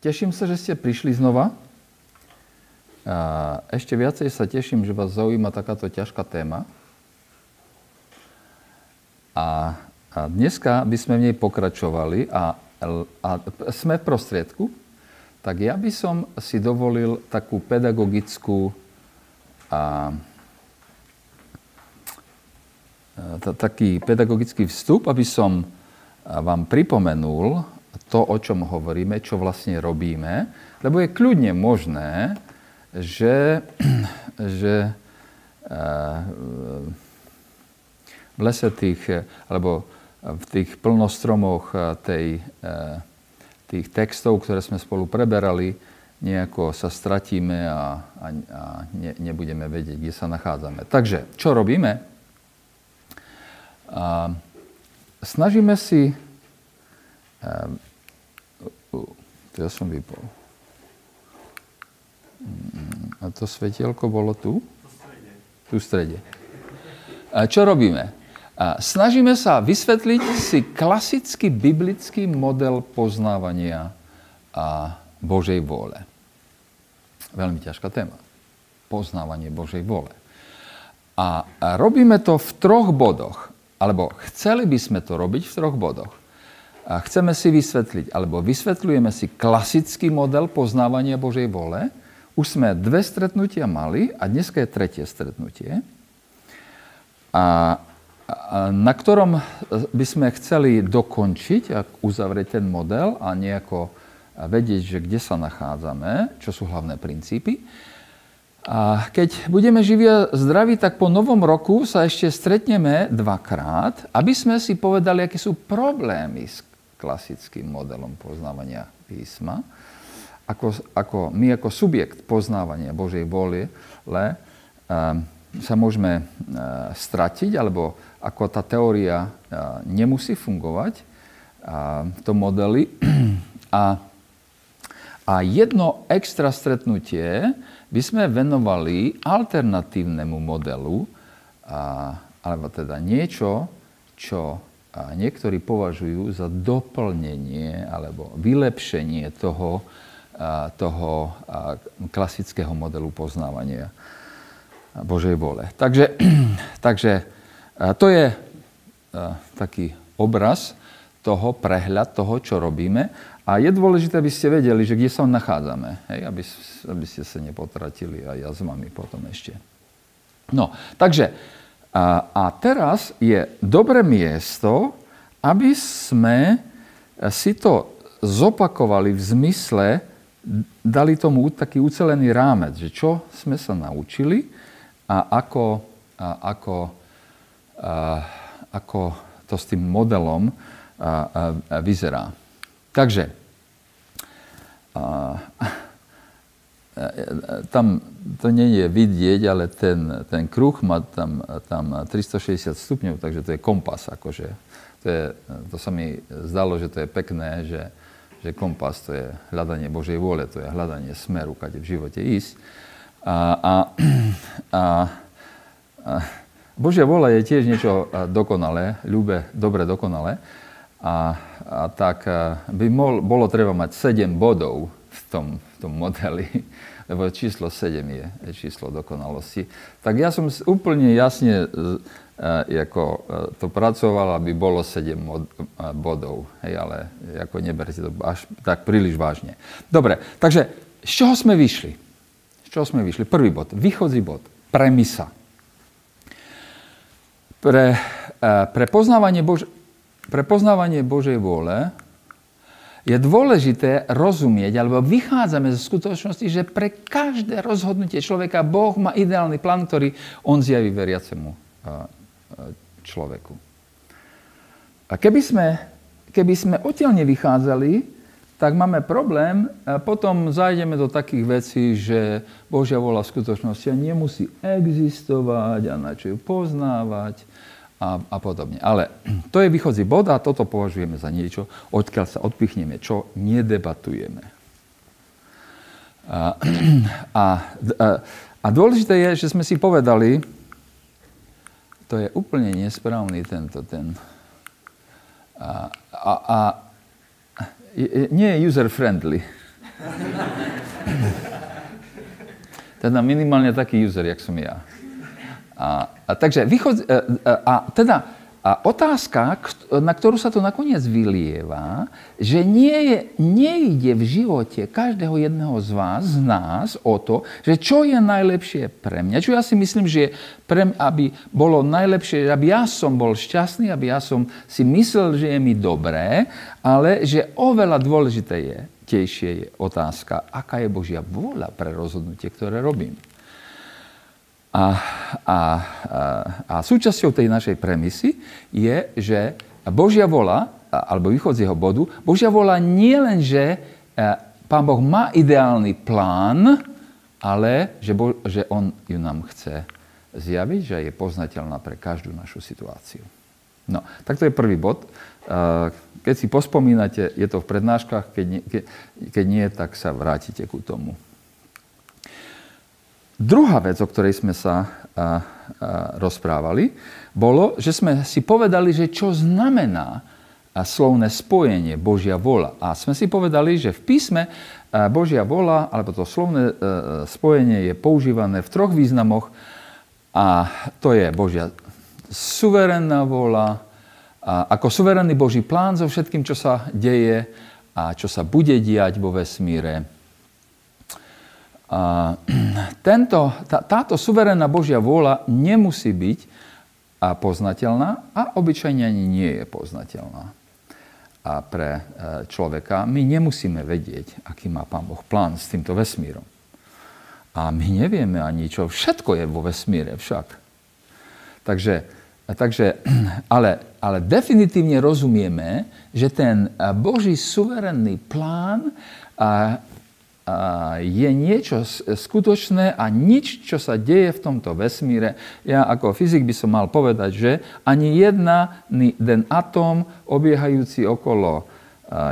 Teším sa, že ste prišli znova. Ešte viacej sa teším, že vás zaujíma takáto ťažká téma. A, a dneska by sme v nej pokračovali a, a sme v prostriedku, tak ja by som si dovolil takú pedagogickú a, taký pedagogický vstup, aby som vám pripomenul to, o čom hovoríme, čo vlastne robíme, lebo je kľudne možné, že, že eh, v lese tých, alebo v tých plnostromoch eh, tej, eh, tých textov, ktoré sme spolu preberali, nejako sa stratíme a, a, a ne, nebudeme vedieť, kde sa nachádzame. Takže, čo robíme? A, snažíme si to ja som vypol. A to svetielko bolo tu? Tu v strede. A čo robíme? A snažíme sa vysvetliť si klasický biblický model poznávania a Božej vôle. Veľmi ťažká téma. Poznávanie Božej vôle. A robíme to v troch bodoch. Alebo chceli by sme to robiť v troch bodoch. A chceme si vysvetliť, alebo vysvetľujeme si klasický model poznávania Božej vole. Už sme dve stretnutia mali a dneska je tretie stretnutie. A, a na ktorom by sme chceli dokončiť a uzavrieť ten model a nejako vedieť, že kde sa nachádzame, čo sú hlavné princípy. A keď budeme živí a zdraví, tak po novom roku sa ešte stretneme dvakrát, aby sme si povedali, aké sú problémy s klasickým modelom poznávania písma. Ako, ako my ako subjekt poznávania Božej vôle le, uh, sa môžeme uh, stratiť, alebo ako tá teória uh, nemusí fungovať v tom modeli. A, a jedno extra stretnutie by sme venovali alternatívnemu modelu, alebo teda niečo, čo a niektorí považujú za doplnenie alebo vylepšenie toho, toho klasického modelu poznávania Božej vole. Takže, takže to je taký obraz toho, prehľad toho, čo robíme. A je dôležité, aby ste vedeli, že kde sa nachádzame, hej, aby, aby ste sa nepotratili a ja s vami potom ešte. No, takže a, teraz je dobré miesto, aby sme si to zopakovali v zmysle, dali tomu taký ucelený rámec, že čo sme sa naučili a ako, a ako, a, ako to s tým modelom vyzerá. Takže, a, tam to nie je vidieť, ale ten, ten kruh má tam, tam 360 stupňov, takže to je kompas. Akože. To, je, to sa mi zdalo, že to je pekné, že, že kompas to je hľadanie Božej vôle, to je hľadanie smeru, kade v živote ísť. A, a, a, a Božia vôľa je tiež niečo dokonalé, ľúbe, dobre dokonalé. A, a tak by mol, bolo treba mať 7 bodov v tom, v tom modeli lebo číslo 7 je, číslo dokonalosti. Tak ja som úplne jasne e, ako e, to pracoval, aby bolo 7 mod, e, bodov, hej, ale ako neberte to až tak príliš vážne. Dobre, takže z čoho sme vyšli? Z čoho sme vyšli? Prvý bod, východzí bod, premisa. Pre, pre, poznávanie, Bož, pre poznávanie Božej vôle je dôležité rozumieť, alebo vychádzame zo skutočnosti, že pre každé rozhodnutie človeka Boh má ideálny plán, ktorý on zjaví veriacemu človeku. A keby sme, keby sme odtiaľ nevychádzali, tak máme problém a potom zajdeme do takých vecí, že Božia vola v skutočnosti nemusí existovať a na čo ju poznávať a, a podobne. Ale to je východzí bod a toto považujeme za niečo, odkiaľ sa odpichneme, čo nedebatujeme. A, a, a, dôležité je, že sme si povedali, to je úplne nesprávny tento ten. A, a, a nie je user-friendly. teda minimálne taký user, jak som ja. A, a takže vychod, a, e, a, a teda a otázka, na ktorú sa to nakoniec vylieva, že nie je, nejde v živote každého jedného z vás, z nás, o to, že čo je najlepšie pre mňa. Čo ja si myslím, že pre mňa, aby bolo najlepšie, aby ja som bol šťastný, aby ja som si myslel, že je mi dobré, ale že oveľa dôležité je, je otázka, aká je Božia vôľa pre rozhodnutie, ktoré robím. A, a, a, a súčasťou tej našej premisy je, že Božia vola, alebo východ z jeho bodu, Božia vola nie len, že e, Pán Boh má ideálny plán, ale že, Bo, že On ju nám chce zjaviť, že je poznateľná pre každú našu situáciu. No, tak to je prvý bod. E, keď si pospomínate, je to v prednáškach, keď nie, keď, nie tak sa vrátite ku tomu. Druhá vec, o ktorej sme sa a, a, rozprávali, bolo, že sme si povedali, že čo znamená slovné spojenie Božia vola. A sme si povedali, že v písme Božia vola, alebo to slovné e, spojenie je používané v troch významoch a to je Božia suverénna vola, ako suverénny Boží plán so všetkým, čo sa deje a čo sa bude diať vo vesmíre a tento, tá, táto suverénna Božia vôľa nemusí byť a poznateľná a obyčajne ani nie je poznateľná. A pre e, človeka my nemusíme vedieť, aký má Pán Boh plán s týmto vesmírom. A my nevieme ani čo. Všetko je vo vesmíre však. Takže, takže ale, ale definitívne rozumieme, že ten Boží suverénny plán je niečo skutočné a nič, čo sa deje v tomto vesmíre. Ja ako fyzik by som mal povedať, že ani jedna, ten atóm obiehajúci okolo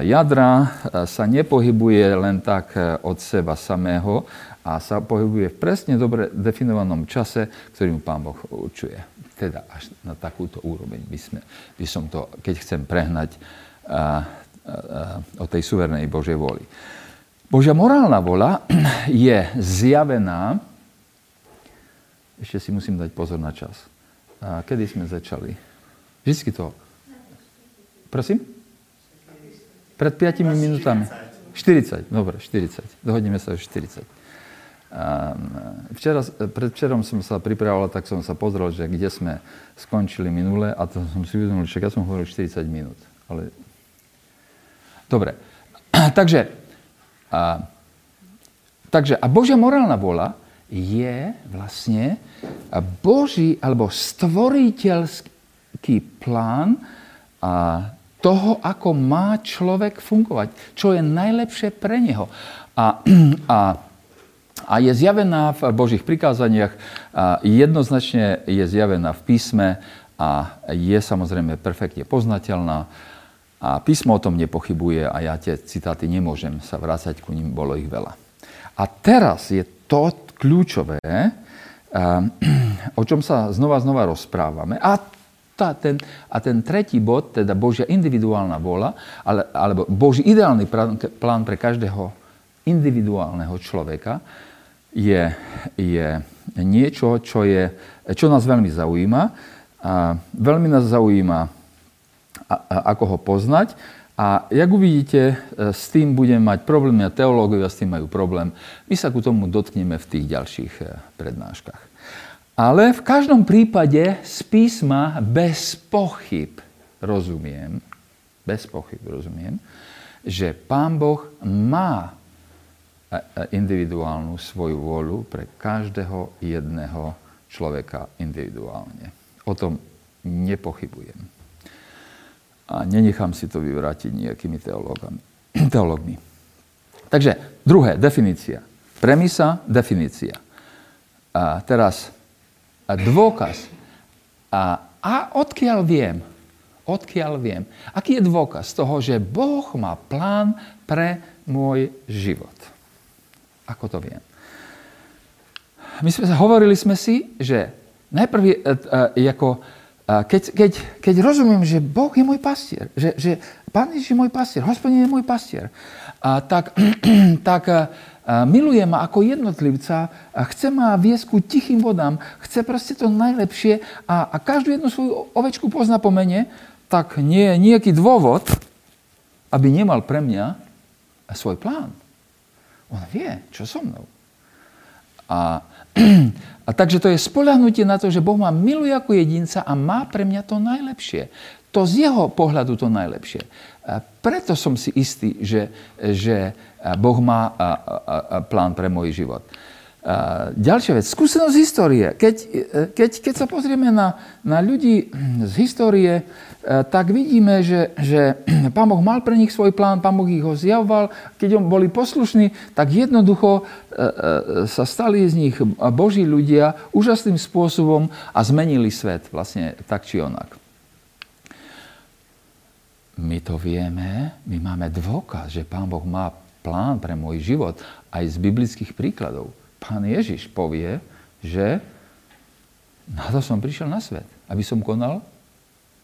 jadra sa nepohybuje len tak e, od seba samého a sa pohybuje v presne dobre definovanom čase, ktorý mu Pán Boh určuje. Teda až na takúto úroveň by, sme, by som to, keď chcem prehnať, a, a, a, o tej suvernej Božej vôli. Božia morálna vola je zjavená, ešte si musím dať pozor na čas. A kedy sme začali? Vždycky to. Prosím? Pred 5 minútami. 40, dobre, 40. Dohodneme sa už 40. A včera, predvčerom som sa pripravoval, tak som sa pozrel, že kde sme skončili minule a to som si uvedomil, že ja som hovoril 40 minút. Ale... Dobre, takže a, takže a Božia morálna vola je vlastne Boží alebo stvoriteľský plán a toho, ako má človek fungovať, čo je najlepšie pre neho. A, a, a je zjavená v Božích prikázaniach, a jednoznačne je zjavená v písme a je samozrejme perfektne poznateľná. A písmo o tom nepochybuje a ja tie citáty nemôžem sa vrácať ku ním, bolo ich veľa. A teraz je to kľúčové, o čom sa znova znova rozprávame. A, tá, ten, a ten tretí bod, teda Božia individuálna vola, ale, alebo Boží ideálny plán pre každého individuálneho človeka je, je niečo, čo, je, čo nás veľmi zaujíma. A veľmi nás zaujíma ako ho poznať. A jak uvidíte, e, s tým budeme mať problém, a teológovia s tým majú problém. My sa ku tomu dotkneme v tých ďalších e, prednáškach. Ale v každom prípade z písma bez pochyb rozumiem, bez pochyb rozumiem, že Pán Boh má e, individuálnu svoju vôľu pre každého jedného človeka individuálne. O tom nepochybujem a nenechám si to vyvrátiť nejakými teológmi. Takže druhé, definícia. Premisa, definícia. A teraz a dôkaz. A, a odkiaľ viem? Odkiaľ viem? Aký je dôkaz toho, že Boh má plán pre môj život? Ako to viem? My sme, hovorili sme si, že najprv je, e, e, ako keď, keď, keď rozumiem, že Boh je môj pastier, že, že Pán Ježiš je môj pastier, Hospodin je môj pastier, a tak, tak miluje ma ako jednotlivca, a chce ma viesť ku tichým vodám, chce proste to najlepšie a, a každú jednu svoju ovečku pozná po mene, tak nie je nejaký dôvod, aby nemal pre mňa svoj plán. On vie, čo so mnou. A, a takže to je spolahnutie na to, že Boh ma miluje ako jedinca a má pre mňa to najlepšie. To z jeho pohľadu to najlepšie. A preto som si istý, že, že Boh má plán pre môj život. Ďalšia vec, skúsenosť histórie. Keď, keď, keď sa pozrieme na, na ľudí z histórie, tak vidíme, že, že Pán Boh mal pre nich svoj plán, Pán Boh ich ho zjavoval. Keď on boli poslušní, tak jednoducho sa stali z nich Boží ľudia úžasným spôsobom a zmenili svet vlastne tak či onak. My to vieme, my máme dôkaz, že Pán Boh má plán pre môj život aj z biblických príkladov. Pán Ježiš povie, že na to som prišiel na svet, aby som konal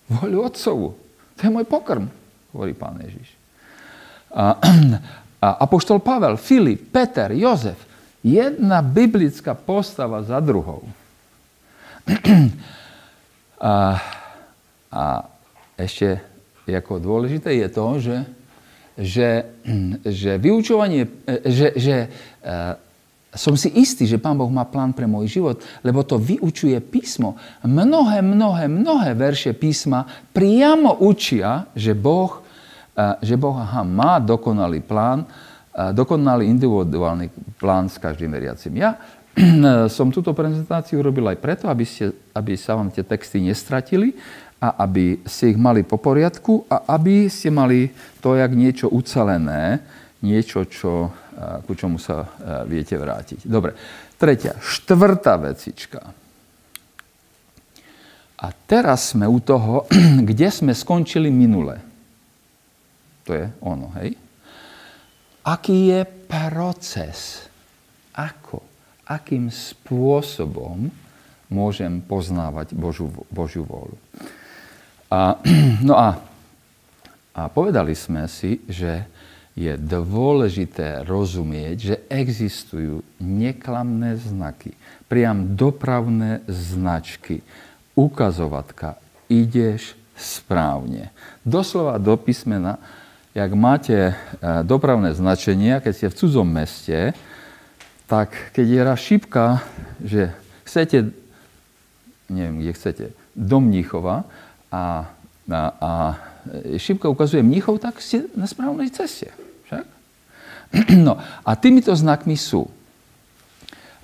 voľu Otcovu. To je môj pokrm, hovorí pán Ježiš. A, a Apoštol Pavel, Filip, Peter, Jozef, jedna biblická postava za druhou. A, a ešte ako dôležité je to, že že, že vyučovanie, že, že uh, som si istý, že Pán Boh má plán pre môj život, lebo to vyučuje písmo. Mnohé, mnohé, mnohé verše písma priamo učia, že Boh, uh, že boh má dokonalý plán, uh, dokonalý individuálny plán s každým veriacim. Ja som túto prezentáciu robil aj preto, aby, ste, aby sa vám tie texty nestratili, a aby ste ich mali po poriadku a aby ste mali to, jak niečo ucelené, niečo, čo, ku čomu sa viete vrátiť. Dobre, tretia, štvrtá vecička. A teraz sme u toho, kde sme skončili minule. To je ono, hej? Aký je proces? Ako? Akým spôsobom môžem poznávať Božiu, Božiu vôľu? A, no a, a povedali sme si, že je dôležité rozumieť, že existujú neklamné znaky, priam dopravné značky, ukazovatka, ideš správne. Doslova do písmena, jak máte e, dopravné značenie, keď ste v cudzom meste, tak keď je raz šípka, že chcete, neviem, kde chcete, do Mníchova, a, a, a šipka ukazuje mníchov, tak ste na správnej ceste. No a týmito znakmi sú.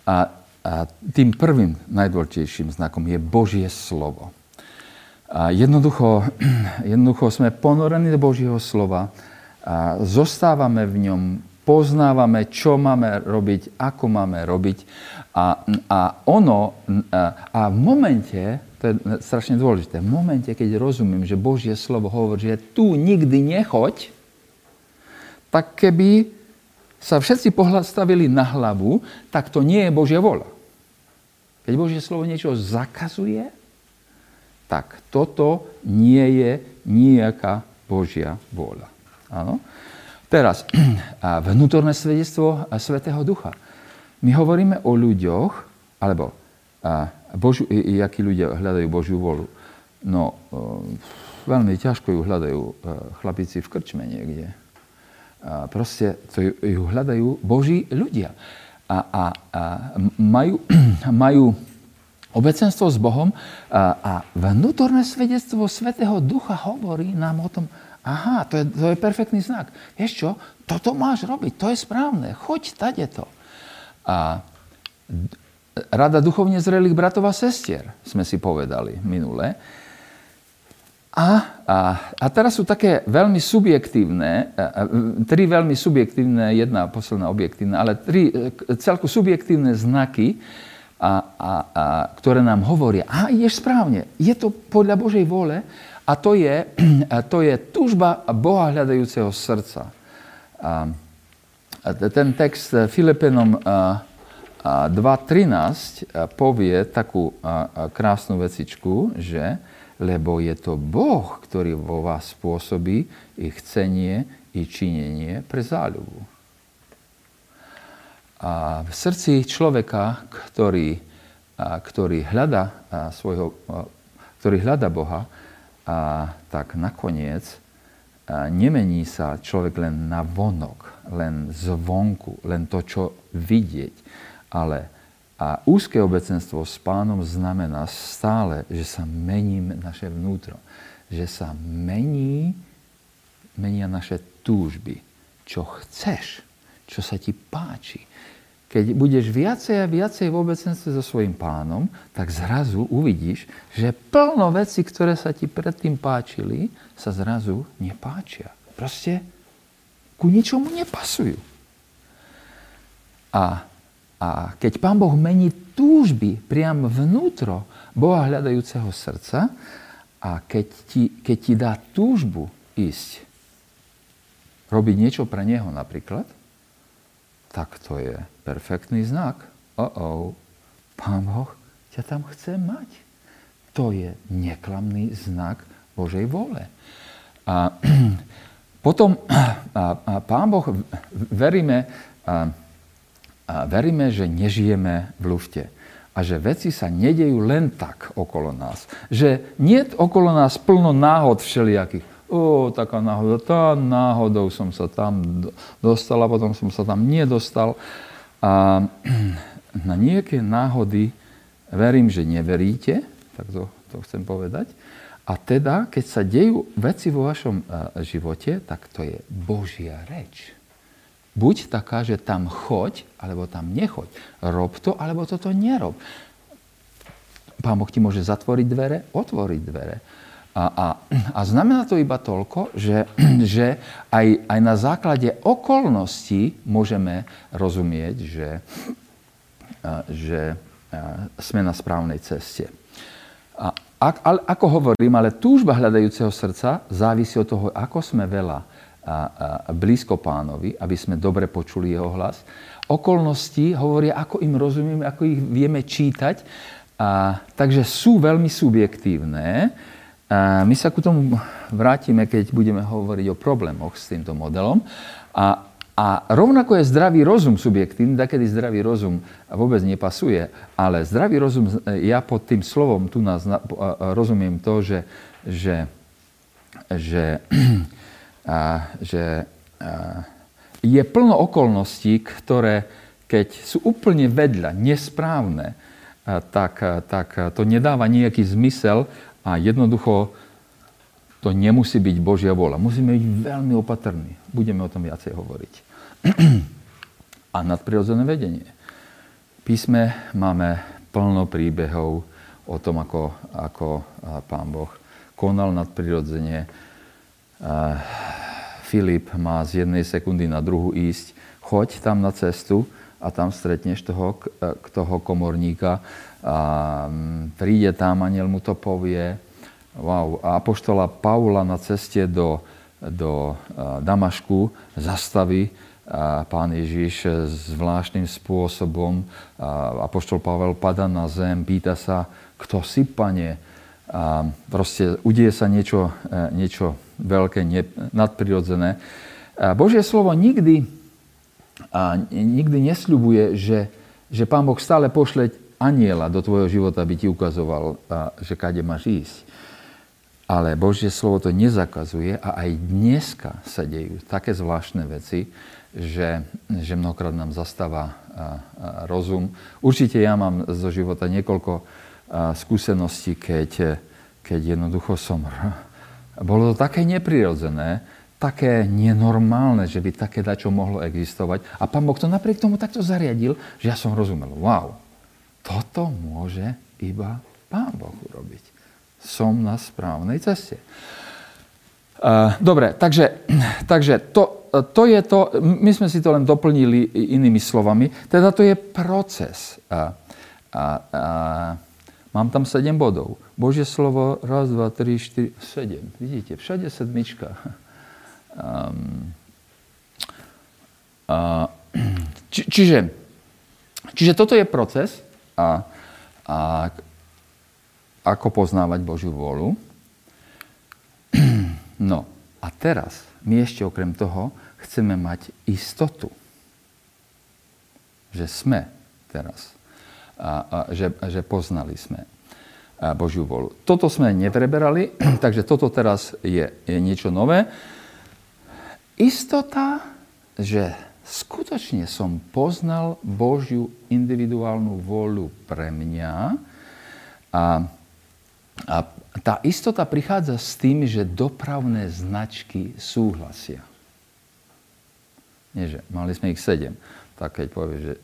A, a tým prvým najdôležitejším znakom je Božie slovo. A jednoducho, jednoducho sme ponorení do Božieho slova, a zostávame v ňom, poznávame, čo máme robiť, ako máme robiť. A, a ono, a, a v momente, to je strašne dôležité. V momente, keď rozumiem, že Božie slovo hovorí, že tu nikdy nechoď, tak keby sa všetci postavili na hlavu, tak to nie je Božia vola. Keď Božie slovo niečo zakazuje, tak toto nie je nejaká Božia vôľa. Áno? Teraz, vnútorné svedectvo Svetého Ducha. My hovoríme o ľuďoch, alebo Božiu, jakí ľudia hľadajú Božiu volu. No, e, veľmi ťažko ju hľadajú e, chlapici v krčme niekde. Proste to ju hľadajú Boží ľudia. A, a, a majú, majú obecenstvo s Bohom a, a vnútorné svedectvo Svetého Ducha hovorí nám o tom, aha, to je, to je perfektný znak. Vieš čo, toto máš robiť, to je správne, choď tade to. A Rada duchovne zrelých bratov a sestier, sme si povedali minule. A, a, a teraz sú také veľmi subjektívne, tri veľmi subjektívne, jedna posledná objektívna, ale tri e, celku subjektívne znaky, a, a, a, ktoré nám hovoria, a ideš správne, je to podľa Božej vôle a to je, a to je túžba Boha hľadajúceho srdca. A, a ten text Filipenom 2.13 povie takú krásnu vecičku, že lebo je to Boh, ktorý vo vás spôsobí i chcenie, i činenie pre záľubu. a v srdci človeka, ktorý, a, ktorý, hľada, svojho, ktorý hľada Boha, a, tak nakoniec a, nemení sa človek len na vonok, len zvonku, len to, čo vidieť. Ale a úzke obecenstvo s pánom znamená stále, že sa mení naše vnútro. Že sa mení, menia naše túžby. Čo chceš, čo sa ti páči keď budeš viacej a viacej v obecenstve so svojím pánom, tak zrazu uvidíš, že plno veci, ktoré sa ti predtým páčili, sa zrazu nepáčia. Proste ku ničomu nepasujú. A, a keď pán Boh mení túžby priam vnútro Boha hľadajúceho srdca a keď ti, keď ti dá túžbu ísť robiť niečo pre Neho napríklad, tak to je perfektný znak. Oh, Pán Boh ťa tam chce mať. To je neklamný znak Božej vole. A potom a, a Pán Boh, veríme, a, a veríme, že nežijeme v lufte a že veci sa nedejú len tak okolo nás. Že nie okolo nás plno náhod všelijakých o, taká náhoda, tá náhodou som sa tam dostal a potom som sa tam nedostal. A na nejaké náhody verím, že neveríte, tak to, to chcem povedať. A teda, keď sa dejú veci vo vašom živote, tak to je Božia reč. Buď taká, že tam choď, alebo tam nechoď. Rob to, alebo toto nerob. Pán Boh ti môže zatvoriť dvere, otvoriť dvere. A, a, a znamená to iba toľko, že, že aj, aj na základe okolností môžeme rozumieť, že, že sme na správnej ceste. A, ako hovorím, ale túžba hľadajúceho srdca závisí od toho, ako sme veľa a, blízko pánovi, aby sme dobre počuli jeho hlas. Okolnosti hovoria, ako im rozumieme, ako ich vieme čítať. A, takže sú veľmi subjektívne a my sa ku tomu vrátime, keď budeme hovoriť o problémoch s týmto modelom. A, a rovnako je zdravý rozum subjektívny, kedy zdravý rozum vôbec nepasuje, ale zdravý rozum, ja pod tým slovom tu nás rozumiem to, že, že, že, že je plno okolností, ktoré keď sú úplne vedľa, nesprávne, tak, tak to nedáva nejaký zmysel a jednoducho to nemusí byť Božia vola. Musíme byť veľmi opatrní. Budeme o tom viacej hovoriť. a nadprirodzené vedenie. Písme máme plno príbehov o tom, ako, ako pán Boh konal nadprirodzene. Filip má z jednej sekundy na druhú ísť. Choď tam na cestu a tam stretneš toho, toho komorníka a mm, príde tam, aniel mu to povie. Wow. A apoštola Paula na ceste do, do Damašku zastaví a pán Ježiš zvláštnym spôsobom. Apoštol Pavel pada na zem, pýta sa, kto si, pane? A proste udie sa niečo, e, niečo veľké, nadprirodzené. A Božie slovo nikdy, a nikdy nesľubuje, že, že Pán Boh stále pošle aniela do tvojho života, aby ti ukazoval, že kade máš ísť. Ale Božie slovo to nezakazuje a aj dneska sa dejú také zvláštne veci, že, že mnohokrát nám zastáva rozum. Určite ja mám zo života niekoľko skúseností, keď, keď jednoducho som... Bolo to také neprirodzené, také nenormálne, že by také dačo mohlo existovať. A pán Boh to napriek tomu takto zariadil, že ja som rozumel. Wow, toto môže iba Pán Boh urobiť. Som na správnej ceste. Dobre, takže, takže to, to je to, my sme si to len doplnili inými slovami, teda to je proces. A, a, a, mám tam 7 bodov. Božie slovo, raz, dva, tri, štyri, sedem. Vidíte, všade sedmička. Um, a, či, čiže, čiže toto je proces, a, a ako poznávať Božiu vôľu. No a teraz my ešte okrem toho chceme mať istotu. že sme teraz. A, a že, že poznali sme Božiu volu. Toto sme nepreberali, takže toto teraz je, je niečo nové. Istota, že skutočne som poznal Božiu individuálnu volu pre mňa a, a tá istota prichádza s tým, že dopravné značky súhlasia. Nie, že mali sme ich sedem. Tak keď povie, že,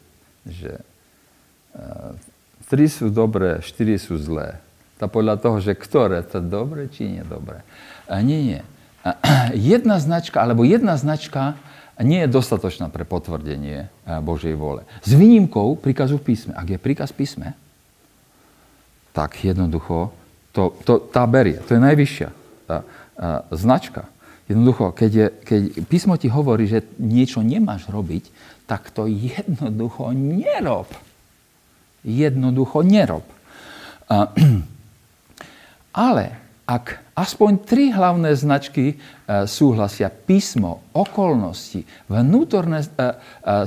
že tri sú dobré, štyri sú zlé. To podľa toho, že ktoré, to dobre či nie dobre. A nie, nie. A, jedna značka, alebo jedna značka nie je dostatočná pre potvrdenie Božej vole. S výnimkou príkazu v písme. Ak je príkaz v písme, tak jednoducho to, to, tá berie. To je najvyššia tá, a, značka. Jednoducho, keď, je, keď písmo ti hovorí, že niečo nemáš robiť, tak to jednoducho nerob. Jednoducho nerob. Ale ak aspoň tri hlavné značky e, súhlasia, písmo, okolnosti, vnútorné e, e,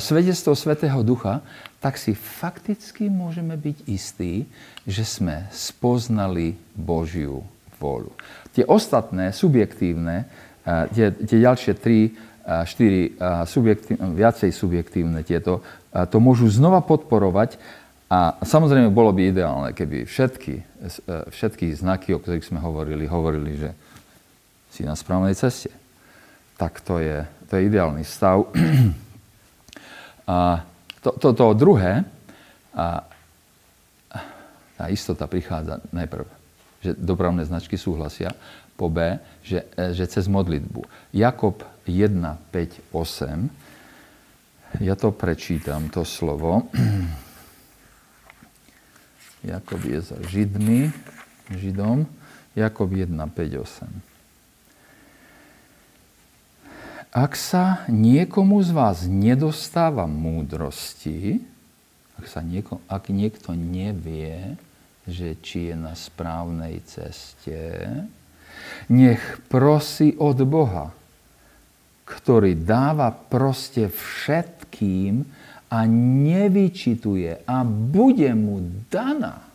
svedectvo Svetého Ducha, tak si fakticky môžeme byť istí, že sme spoznali Božiu vôľu. Tie ostatné, subjektívne, tie, tie ďalšie tri, štyri subjektívne, viacej subjektívne tieto, to môžu znova podporovať a samozrejme bolo by ideálne, keby všetky, všetky znaky, o ktorých sme hovorili, hovorili, že si na správnej ceste. Tak to je, to je ideálny stav. A to, to, to druhé, a tá istota prichádza najprv, že dopravné značky súhlasia, po B, že, že cez modlitbu. Jakob 1, 5, 8, ja to prečítam, to slovo. Jakob je za Židmi, Židom, Jakob 1, 5, 8. Ak sa niekomu z vás nedostáva múdrosti, ak, sa nieko, ak niekto nevie, že či je na správnej ceste, nech prosí od Boha, ktorý dáva proste všetkým a nevyčituje a bude mu daná.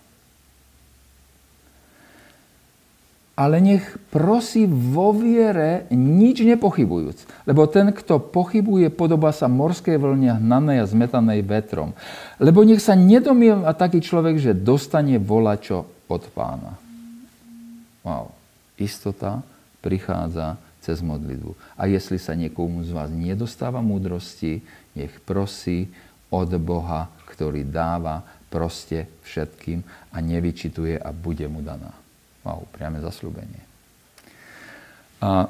Ale nech prosí vo viere, nič nepochybujúc. Lebo ten, kto pochybuje, podobá sa morskej vlne hnanej a zmetanej vetrom. Lebo nech sa nedomieva taký človek, že dostane volačo od pána. Wow istota prichádza cez modlitbu. A jestli sa niekomu z vás nedostáva múdrosti, nech prosí od Boha, ktorý dáva proste všetkým a nevyčituje a bude mu daná. Wow, priame zasľúbenie. A,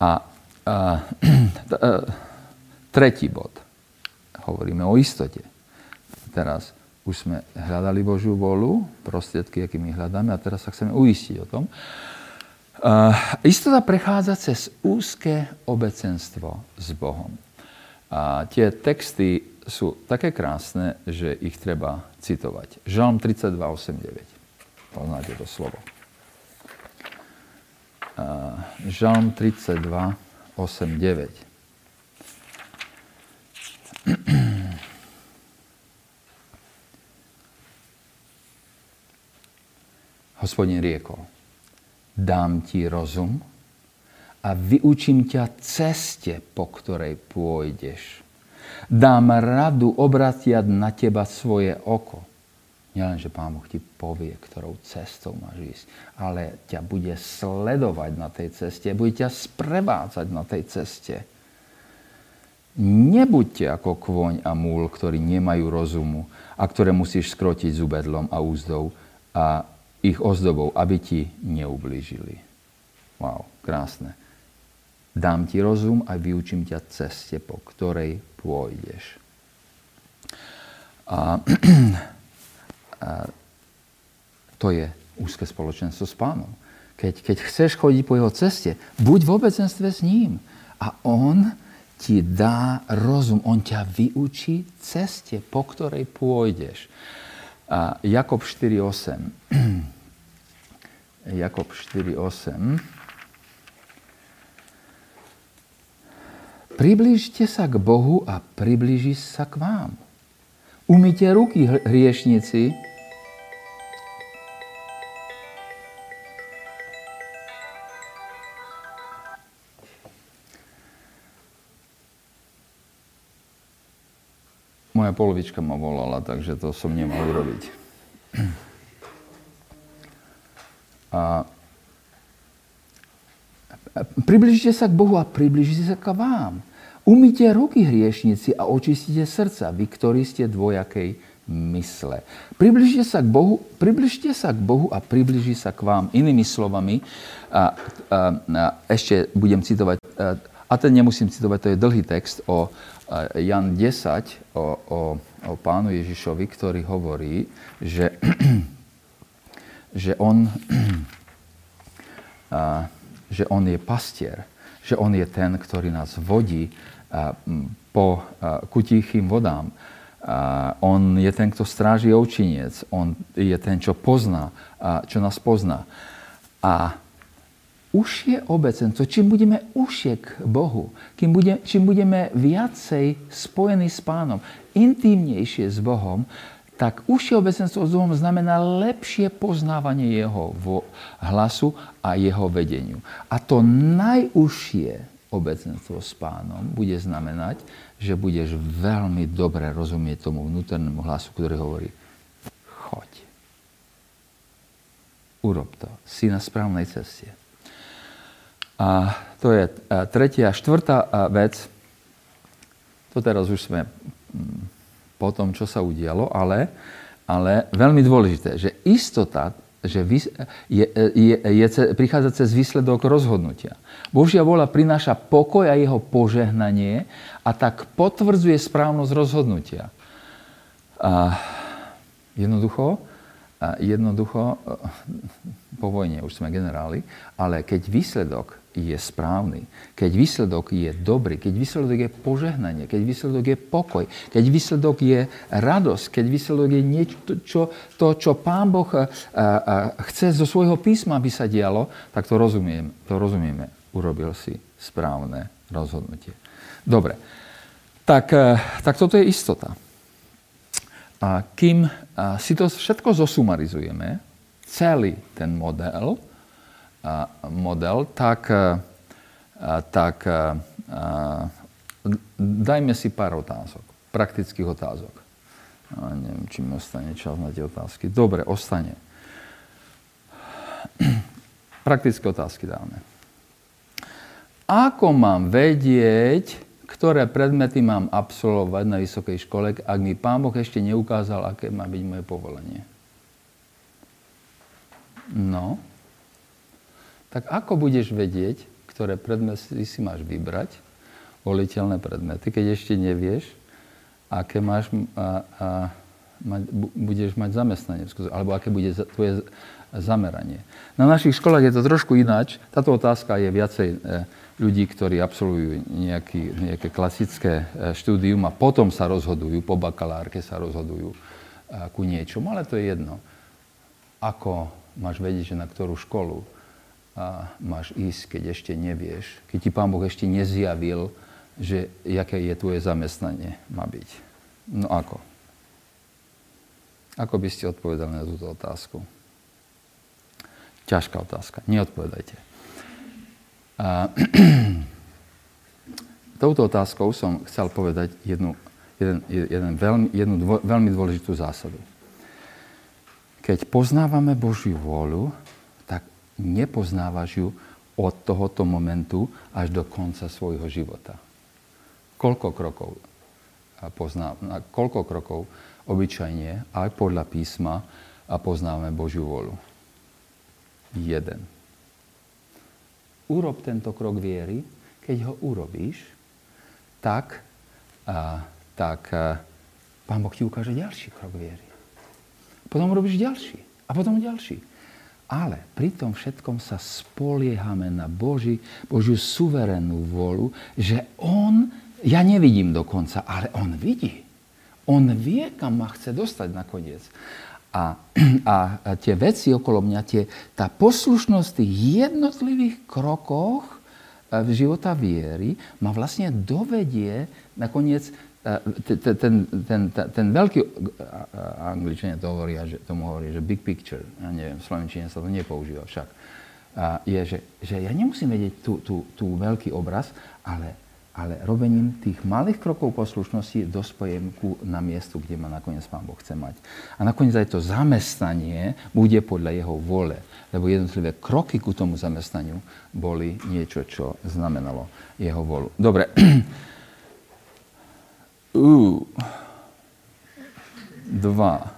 a, a, a tretí bod. Hovoríme o istote. Teraz už sme hľadali Božiu volu, prostriedky, akými hľadáme, a teraz sa chceme uistiť o tom. Uh, istota prechádza cez úzke obecenstvo s Bohom. A tie texty sú také krásne, že ich treba citovať. Žalm 32, 8, 9. Poznáte to slovo. Uh, Žalm 32, 8, 9. Hospodin riekol, dám ti rozum a vyučím ťa ceste, po ktorej pôjdeš. Dám radu obratiať na teba svoje oko. Nielen, že Pán Boh ti povie, ktorou cestou máš ísť, ale ťa bude sledovať na tej ceste, bude ťa sprevádzať na tej ceste. Nebuďte ako kvoň a múl, ktorí nemajú rozumu a ktoré musíš skrotiť zubedlom a úzdou a ich ozdobou, aby ti neublížili. Wow, krásne. Dám ti rozum a vyučím ťa ceste, po ktorej pôjdeš. A, a to je úzke spoločenstvo s pánom. Keď, keď chceš chodiť po jeho ceste, buď v obecenstve s ním. A on ti dá rozum, on ťa vyučí ceste, po ktorej pôjdeš. A Jakob 4.8. Jakob 4.8. Približte sa k Bohu a približí sa k vám. Umyte ruky, hriešnici, Moja polovička ma volala, takže to som nemal urobiť. A približite sa k Bohu a približite sa k vám. Umýte ruky hriešnici a očistite srdca, vy, ktorí ste dvojakej mysle. Približte sa k Bohu, približte sa k Bohu a približí sa k vám. Inými slovami, a, a, a ešte budem citovať, a, a ten nemusím citovať, to je dlhý text o Jan 10, o, o, o pánu Ježišovi, ktorý hovorí, že, že on že on je pastier, že on je ten, ktorý nás vodí po, ku tichým vodám. On je ten, kto stráži ovčiniec. On je ten, čo pozná, čo nás pozná. A užšie obecenstvo, čím budeme užšie k Bohu, kým bude, čím budeme viacej spojení s pánom, intimnejšie s Bohom, tak užšie obecenstvo s Bohom znamená lepšie poznávanie jeho hlasu a jeho vedeniu. A to najúžšie obecenstvo s pánom bude znamenať, že budeš veľmi dobre rozumieť tomu vnútornému hlasu, ktorý hovorí choď. Urob to. Si na správnej ceste. A to je tretia. Štvrtá vec, to teraz už sme mm, po tom, čo sa udialo, ale, ale veľmi dôležité, že istota že je, je, je, prichádza cez výsledok rozhodnutia. Božia vola prináša pokoj a jeho požehnanie a tak potvrdzuje správnosť rozhodnutia. A jednoducho, a jednoducho, po vojne už sme generáli, ale keď výsledok je správny, keď výsledok je dobrý, keď výsledok je požehnanie, keď výsledok je pokoj, keď výsledok je radosť, keď výsledok je niečo, čo, to, čo Pán Boh a, a, chce zo svojho písma, aby sa dialo, tak to, rozumiem, to rozumieme. Urobil si správne rozhodnutie. Dobre, tak, tak toto je istota. A kým si to všetko zosumarizujeme, celý ten model, model, tak, tak dajme si pár otázok, praktických otázok. A neviem, či mi ostane čas na tie otázky. Dobre, ostane. Praktické otázky dáme. Ako mám vedieť, ktoré predmety mám absolvovať na vysokej škole, ak mi Pán Boh ešte neukázal, aké má byť moje povolenie? No, tak ako budeš vedieť, ktoré predmety si máš vybrať, voliteľné predmety, keď ešte nevieš, aké máš, a, a, mať, budeš mať zamestnanie, alebo aké bude tvoje zameranie. Na našich školách je to trošku ináč. Táto otázka je viacej e, ľudí, ktorí absolvujú nejaký, nejaké klasické e, štúdium a potom sa rozhodujú, po bakalárke sa rozhodujú e, ku niečomu, ale to je jedno. Ako máš vedieť, že na ktorú školu máš ísť, keď ešte nevieš, keď ti Pán Boh ešte nezjavil, že jaké je tvoje zamestnanie má byť. No ako? Ako by ste odpovedali na túto otázku? Ťažká otázka. Neodpovedajte. A, touto otázkou som chcel povedať jednu, jeden, jeden veľmi, jednu dvo, veľmi dôležitú zásadu. Keď poznávame Božiu vôľu, nepoznávaš ju od tohoto momentu až do konca svojho života. Koľko krokov pozná, koľko krokov obyčajne aj podľa písma a poznáme Božiu volu? Jeden. Urob tento krok viery, keď ho urobíš, tak, a, tak a, Pán Boh ti ukáže ďalší krok viery. Potom urobíš ďalší a potom ďalší. Ale pri tom všetkom sa spoliehame na Boží, Božiu suverénnu volu, že On, ja nevidím dokonca, ale On vidí. On vie, kam ma chce dostať nakoniec. A, a, tie veci okolo mňa, tie, tá poslušnosť v tých jednotlivých krokoch života viery ma vlastne dovedie nakoniec ten, ten, ten, ten veľký, angličania to hovoria, že, tomu hovorí, že big picture, ja neviem, v slovenčine sa to nepoužíva však, je, že, že ja nemusím vedieť tú, tú, tú veľký obraz, ale, ale robením tých malých krokov poslušnosti dospojem ku na miestu, kde ma nakoniec Pán Boh chce mať. A nakoniec aj to zamestnanie bude podľa jeho vole, lebo jednotlivé kroky ku tomu zamestnaniu boli niečo, čo znamenalo jeho volu. Dobre, Uh. Dva.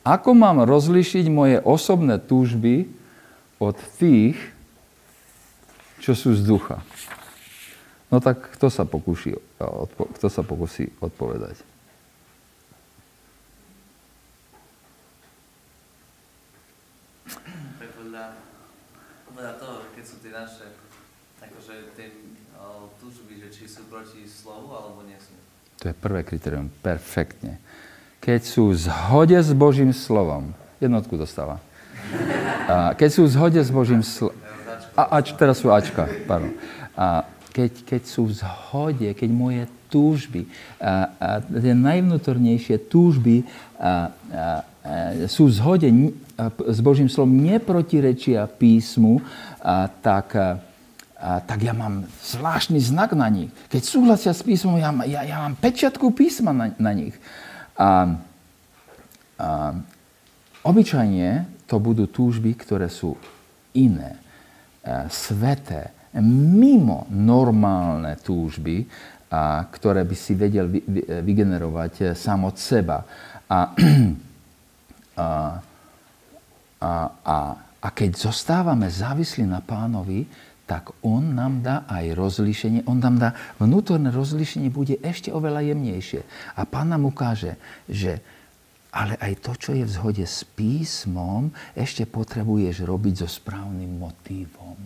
Ako mám rozlišiť moje osobné túžby od tých, čo sú z ducha? No tak kto sa, pokúši, kto sa pokusí odpovedať? Tak podľa, podľa toho, keď sú tie naše akože tie túžby, že či sú proti slovu alebo nie sú. To je prvé kritérium. Perfektne. Keď sú v zhode s Božím slovom, jednotku dostáva. A keď sú v zhode s Božím slovom, a, ač, teraz sú Ačka, pardon. A keď, keď sú v zhode, keď moje túžby, a, a tie najvnútornejšie túžby a, a, a, sú v zhode s Božím slovom, neprotirečia písmu, a, tak a, a, tak ja mám zvláštny znak na nich. Keď súhlasia s písmom, ja, ja, ja mám pečiatku písma na, na nich. A, a obyčajne to budú túžby, ktoré sú iné, a, sveté, mimo normálne túžby, a, ktoré by si vedel vy, vy, vygenerovať e, sám od seba. A, a, a, a, a keď zostávame závislí na pánovi, tak on nám dá aj rozlíšenie, on nám dá vnútorné rozlíšenie, bude ešte oveľa jemnejšie. A pán nám ukáže, že ale aj to, čo je v zhode s písmom, ešte potrebuješ robiť so správnym motívom.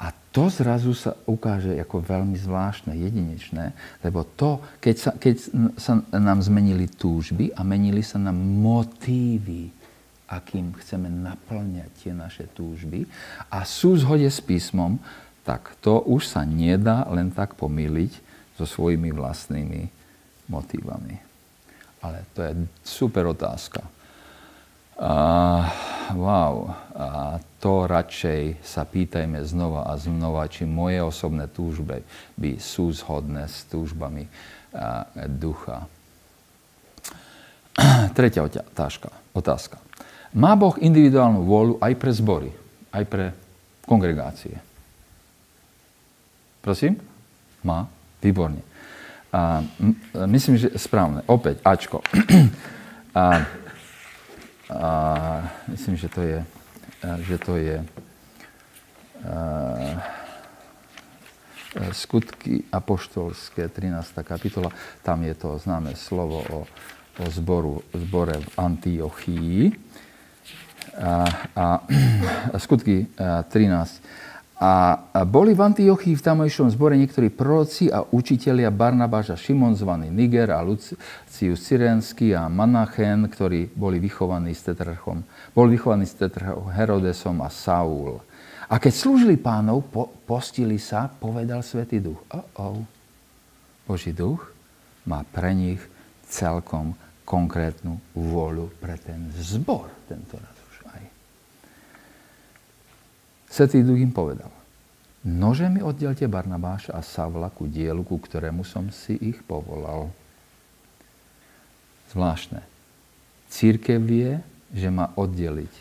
A to zrazu sa ukáže ako veľmi zvláštne, jedinečné, lebo to, keď sa, keď sa nám zmenili túžby a menili sa nám motívy, akým chceme naplňať tie naše túžby a sú v zhode s písmom, tak to už sa nedá len tak pomýliť so svojimi vlastnými motívami. Ale to je super otázka. A, wow, a to radšej sa pýtajme znova a znova, či moje osobné túžby by sú zhodné s túžbami ducha. Tretia otázka. otázka. Má Boh individuálnu vôľu aj pre zbory, aj pre kongregácie. Prosím? Má? Výborne. A, myslím, že správne. Opäť, Ačko. A, a, myslím, že to je, že to je skutky apoštolské, 13. kapitola. Tam je to známe slovo o, o zboru, zbore v Antiochii a, a skutky 13. A, boli v Antiochii v tamojšom zbore niektorí proroci a učitelia Barnabáš a Šimon zvaný Niger a Lucius Cyrenský a Manachen, ktorí boli vychovaní s Tetrachom. Boli vychovaní s Tetrachom Herodesom a Saul. A keď slúžili pánov, po, postili sa, povedal Svetý Duch. Oh, oh. Boží duch má pre nich celkom konkrétnu vôľu pre ten zbor tento raz. Svetý Duch im povedal, nože mi oddelte Barnabáša a Savla ku dielu, ku ktorému som si ich povolal. Zvláštne. Církev vie, že má oddeliť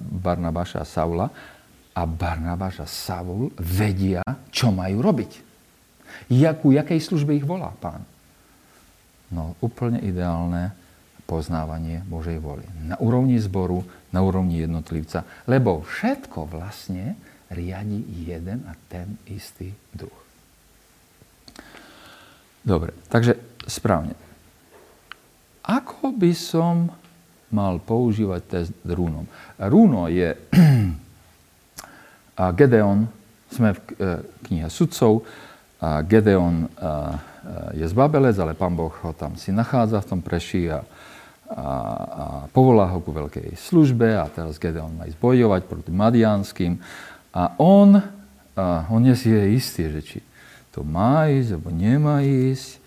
Barnabáša a Saula a Barnabáš a Saul vedia, čo majú robiť. Jakú, jakej službe ich volá pán? No úplne ideálne poznávanie Božej voli. Na úrovni zboru, na úrovni jednotlivca. Lebo všetko vlastne riadi jeden a ten istý duch. Dobre, takže správne. Ako by som mal používať test rúnom? Rúno je Gedeon, sme v e, knihe sudcov, Gedeon je z Babelec, ale pán Boh ho tam si nachádza v tom preši a a povolá ho ku veľkej službe a teraz Gedeon má ísť bojovať proti Madianským a on, a on nie istý, že či to má ísť alebo nemá ísť,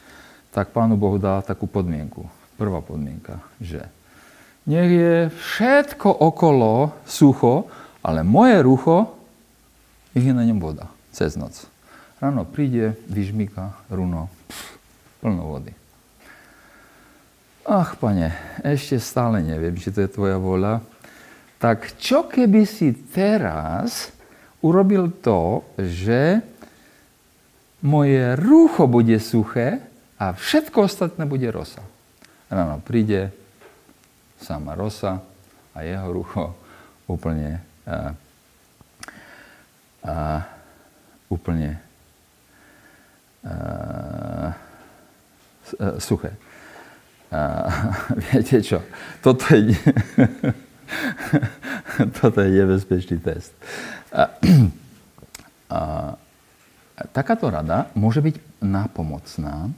tak Pánu Bohu dá takú podmienku. Prvá podmienka, že nech je všetko okolo sucho, ale moje rucho, ich je na ňom voda cez noc. Ráno príde, vyžmíka, runo, pff, plno vody. Ach, pane, ešte stále neviem, či to je tvoja voľa. Tak čo keby si teraz urobil to, že moje rúcho bude suché a všetko ostatné bude rosa. Ráno príde sama rosa a jeho rucho úplne, a, a, úplne a, suché. Viete čo? Toto je, toto je nebezpečný test. A, a, takáto rada môže byť nápomocná,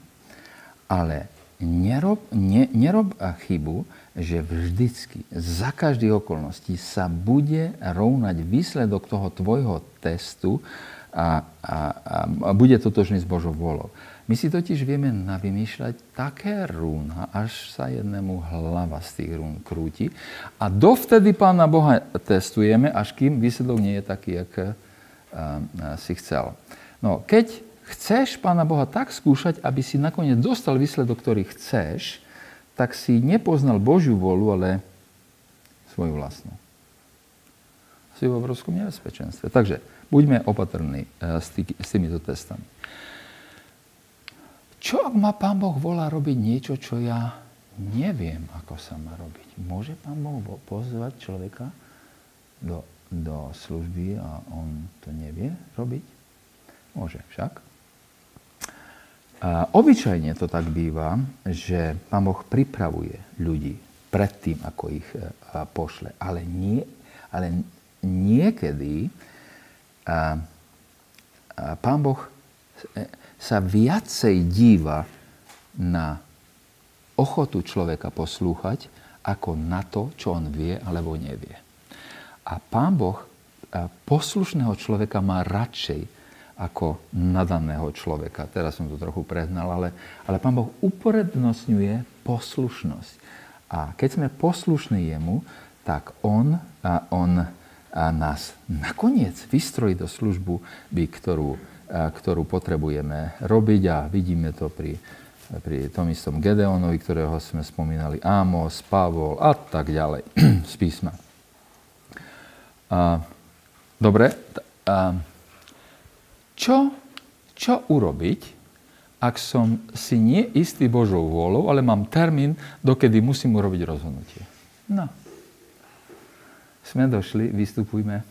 ale nerob, ne, nerob chybu, že vždycky, za každých okolností sa bude rovnať výsledok toho tvojho testu a, a, a bude totožný s Božou volou. My si totiž vieme navymýšľať také rúna, až sa jednému hlava z tých rún krúti. A dovtedy Pána Boha testujeme, až kým výsledok nie je taký, jak uh, si chcel. No, keď chceš Pána Boha tak skúšať, aby si nakoniec dostal výsledok, ktorý chceš, tak si nepoznal Božiu volu, ale svoju vlastnú. Si v obrovskom nebezpečenstve. Takže buďme opatrní tý, s týmito testami. Čo ak ma Pán Boh volá robiť niečo, čo ja neviem, ako sa má robiť? Môže Pán Boh pozvať človeka do, do služby a on to nevie robiť? Môže však. A obyčajne to tak býva, že Pán Boh pripravuje ľudí pred tým, ako ich e, pošle. Ale, nie, ale niekedy a, a Pán Boh e, sa viacej díva na ochotu človeka poslúchať, ako na to, čo on vie alebo nevie. A pán Boh poslušného človeka má radšej ako nadaného človeka. Teraz som to trochu prehnal, ale, ale pán Boh uprednostňuje poslušnosť. A keď sme poslušní jemu, tak on, a on a nás nakoniec vystrojí do službu, ktorú ktorú potrebujeme robiť a vidíme to pri, pri tom istom Gedeonovi, ktorého sme spomínali, Amos, Pavol a tak ďalej z písma. A, dobre, a, čo, čo urobiť, ak som si nie istý Božou vôľou, ale mám termín, dokedy musím urobiť rozhodnutie? No. Sme došli, vystupujme. A,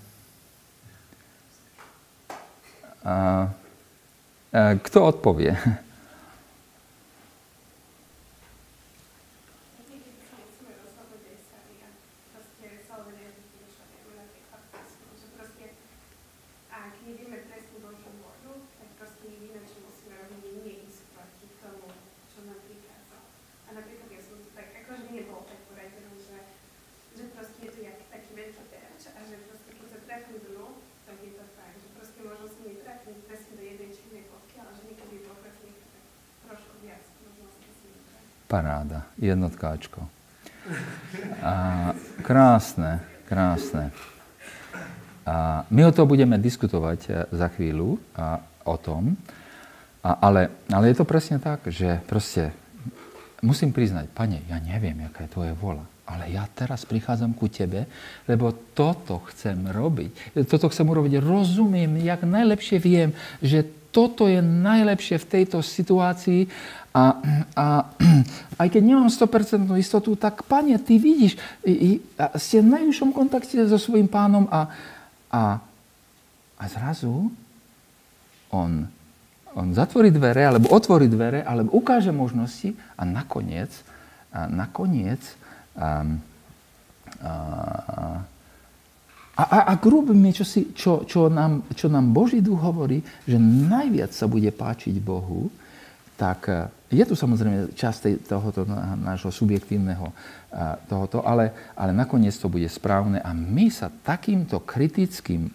kto odpovie? Paráda, jednotkáčko. A, krásne, krásne. A my o to budeme diskutovať e, za chvíľu a, o tom, a, ale, ale je to presne tak, že proste musím priznať, pane, ja neviem, aká je tvoja vola, ale ja teraz prichádzam ku tebe, lebo toto chcem robiť. Toto chcem urobiť. Rozumiem, jak najlepšie viem, že toto je najlepšie v tejto situácii a, a aj keď nemám 100% istotu, tak pane, ty vidíš, i, a ste v najúžšom kontakte so svojím pánom a, a, a zrazu on, on zatvorí dvere, alebo otvorí dvere, alebo ukáže možnosti a nakoniec, a nakoniec a, a, a, a, a robíme, čo, si, čo, čo, nám, čo nám Boží duch hovorí, že najviac sa bude páčiť Bohu, tak je tu samozrejme časť tohoto nášho subjektívneho tohoto, ale, ale nakoniec to bude správne a my sa takýmto kritickým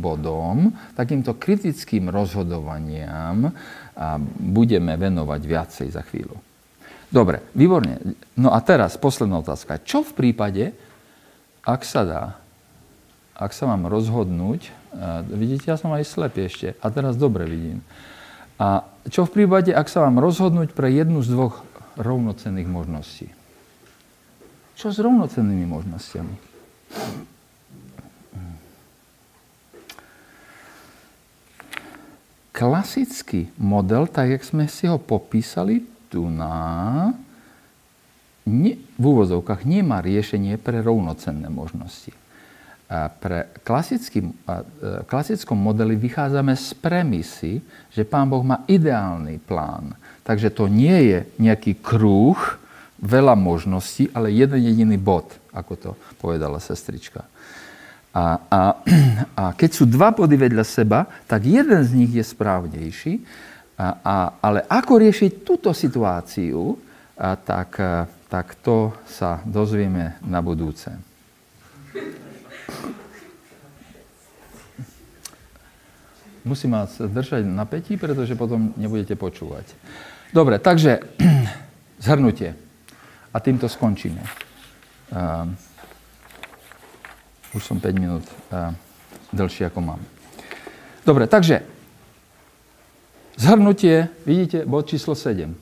bodom, takýmto kritickým rozhodovaniam budeme venovať viacej za chvíľu. Dobre, výborne. No a teraz posledná otázka. Čo v prípade, ak sa dá, ak sa mám rozhodnúť, vidíte, ja som aj slepý ešte, a teraz dobre vidím. A čo v prípade, ak sa mám rozhodnúť pre jednu z dvoch rovnocenných možností? Čo s rovnocennými možnosťami? Klasický model, tak jak sme si ho popísali tu na, ne, v úvozovkách nemá riešenie pre rovnocenné možnosti. Pre klasický, e, klasickom modeli vychádzame z premisy, že Pán Boh má ideálny plán. Takže to nie je nejaký kruh, veľa možností, ale jeden jediný bod, ako to povedala sestrička. A, a, a keď sú dva body vedľa seba, tak jeden z nich je správnejší. A, a, ale ako riešiť túto situáciu, a, tak, a, tak to sa dozvieme na budúce. Musím vás držať na pätí, pretože potom nebudete počúvať. Dobre, takže zhrnutie. A týmto skončíme. Uh, už som 5 minút uh, dlhší, ako mám. Dobre, takže zhrnutie, vidíte, bod číslo 7.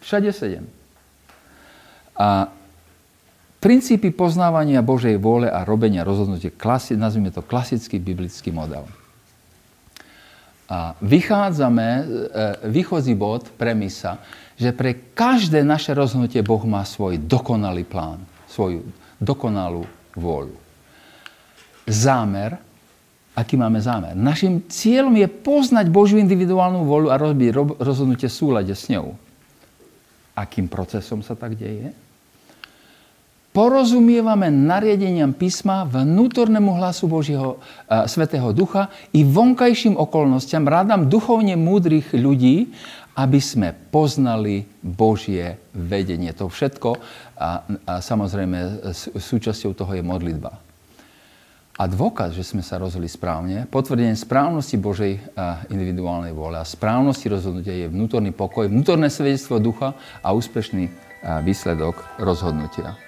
Všade 7. A princípy poznávania Božej vôle a robenia rozhodnutia, klasi, nazvime to klasický biblický model. A vychádzame, e, výchozí bod, premisa, že pre každé naše rozhodnutie Boh má svoj dokonalý plán, svoju dokonalú vôľu. Zámer, aký máme zámer? Našim cieľom je poznať Božiu individuálnu vôľu a robiť rozhodnutie v súlade s ňou. Akým procesom sa tak deje? Porozumievame nariadeniam písma, vnútornému hlasu Božieho uh, Svetého Ducha i vonkajším okolnostiam. Rádam duchovne múdrych ľudí, aby sme poznali Božie vedenie. To všetko a, a samozrejme súčasťou toho je modlitba. A dôkaz, že sme sa rozhodli správne, potvrdenie správnosti Božej individuálnej vôle a správnosti rozhodnutia je vnútorný pokoj, vnútorné svedectvo ducha a úspešný výsledok rozhodnutia.